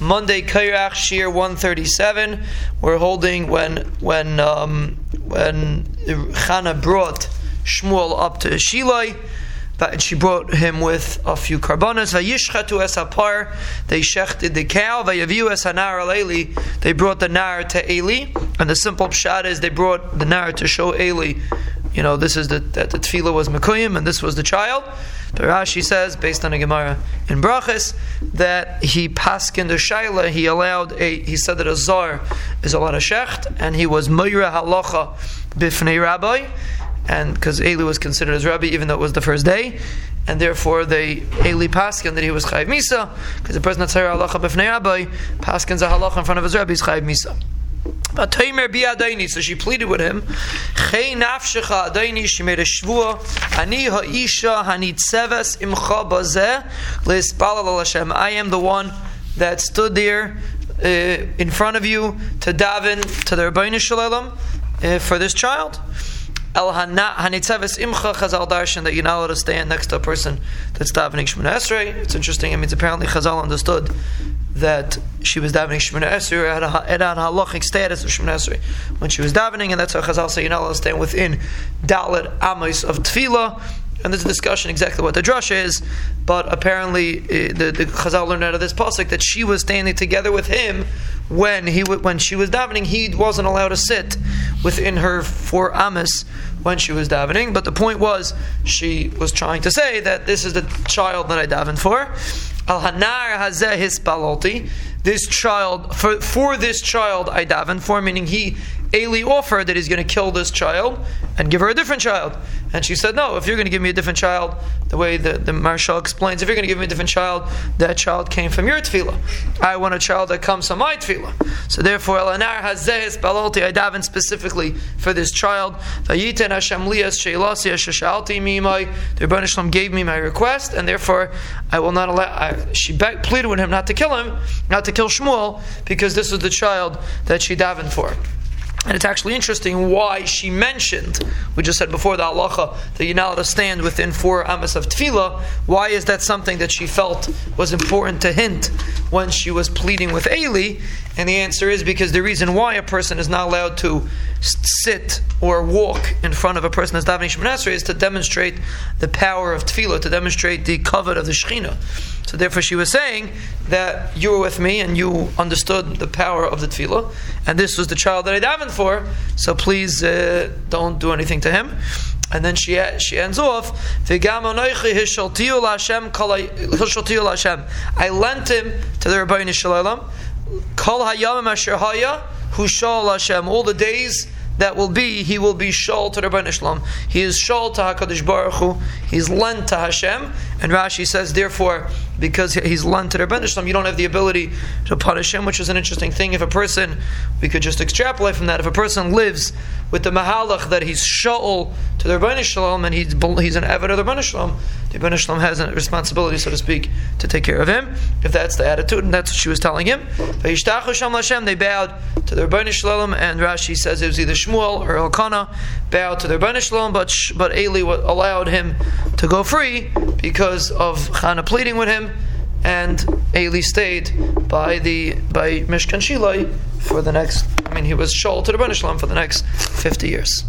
Monday Kairach Shir 137. We're holding when when um, when Chana brought Shmuel up to Shiloi. But she brought him with a few carbonas. Vayishchatu es. They shechted the cow. Vayaviu es hanar They brought the nar to Eli. And the simple pshat is they brought the nar to show Eli. You know, this is the that the tefillah was mekuyim and this was the child. But Rashi says, based on a Gemara in Brachas, that he paskin the shaila. He allowed a. He said that a zar is a lot of shecht, and he was moira halacha bifnei rabbi and because Eli was considered as Rabbi even though it was the first day, and therefore they Eli paskin that he was Chayiv Misa, because the person that's halacha b'fnei Rabbi paskins a halacha in front of his Rabbi is Chayiv Misa. But Taimer bi so she pleaded with him. She made a shvua. Ani ha'isha hanitzeves imcha bazeh. I am the one that stood there uh, in front of you to daven to the Ribbono Shel Olam uh, for this child. El Hanitzeves Imcha Chazal Darshan that you're not allowed to stand next to a person that's davening Shemona Esrei. It's interesting. It means apparently Chazal understood that she was davening Shemona Esrei at a, at an halachic status of Shemona Esrei when she was davening, and that's how Chazal say you're not allowed to stand within Dalit Amos of Tefillah. And there's a discussion exactly what the drush is, but apparently uh, the, the Chazal learned out of this pasuk that she was standing together with him when he when she was davening. He wasn't allowed to sit within her four amas when she was davening. But the point was, she was trying to say that this is the child that I davened for. Al hanar hazeh hispaloti. This child, for, for this child I daven for, meaning he Eli offered that he's going to kill this child and give her a different child. And she said, No, if you're going to give me a different child, the way the, the Maharshal explains, if you're going to give me a different child, that child came from your tefillah. I want a child that comes from my tefillah. So therefore, Elanar Hazehis Balolti, I daven specifically for this child. Vayiten Hashem Lias Sheilasi Mimai. The Rebbeinu gave me my request, and therefore I will not allow. I, she begged, pleaded with him not to kill him, not to kill Shmuel, because this was the child that she davened for. And it's actually interesting why she mentioned, we just said before the halacha, that you're not allowed to stand within four amas of tefillah. Why is that something that she felt was important to hint when she was pleading with Eli? And the answer is because the reason why a person is not allowed to sit or walk in front of a person that's davening Shemoneh is to demonstrate the power of tefillah, to demonstrate the covet of the Shekhinah. So therefore, she was saying that you were with me and you understood the power of the tefillah, and this was the child that I davened for. So please uh, don't do anything to him. And then she she ends off, I lent him to the Ribbono Shel Olam. Kol hayamim asher haya hushal Hashem. All the days that will be, he will be shol to Ribbono Shel Olam. He is shol to Hakadosh Baruch Hu. He's lent to Hashem, and Rashi says, therefore, because he's lent to Ribbono Shel Olam, you don't have the ability to punish him, which is an interesting thing. If a person, we could just extrapolate from that. If a person lives with the mahalach that he's shol to the Ribbono Shel Olam and he's he's an avid of Ribbono Shel Olam, Ribbono Shel Olam has a responsibility, so to speak, to take care of him. If that's the attitude, and that's what she was telling him, they bowed to the Ribbono Shel Olam, and Rashi says it was either Shmuel or Elkanah bowed to the Ribbono Shel Olam, but but Eli allowed him to go free because of Chana pleading with him, and Eli stayed by the by Mishkan Shilai for the next. I mean, he was shol to the Ribbono Shel Olam for the next fifty years.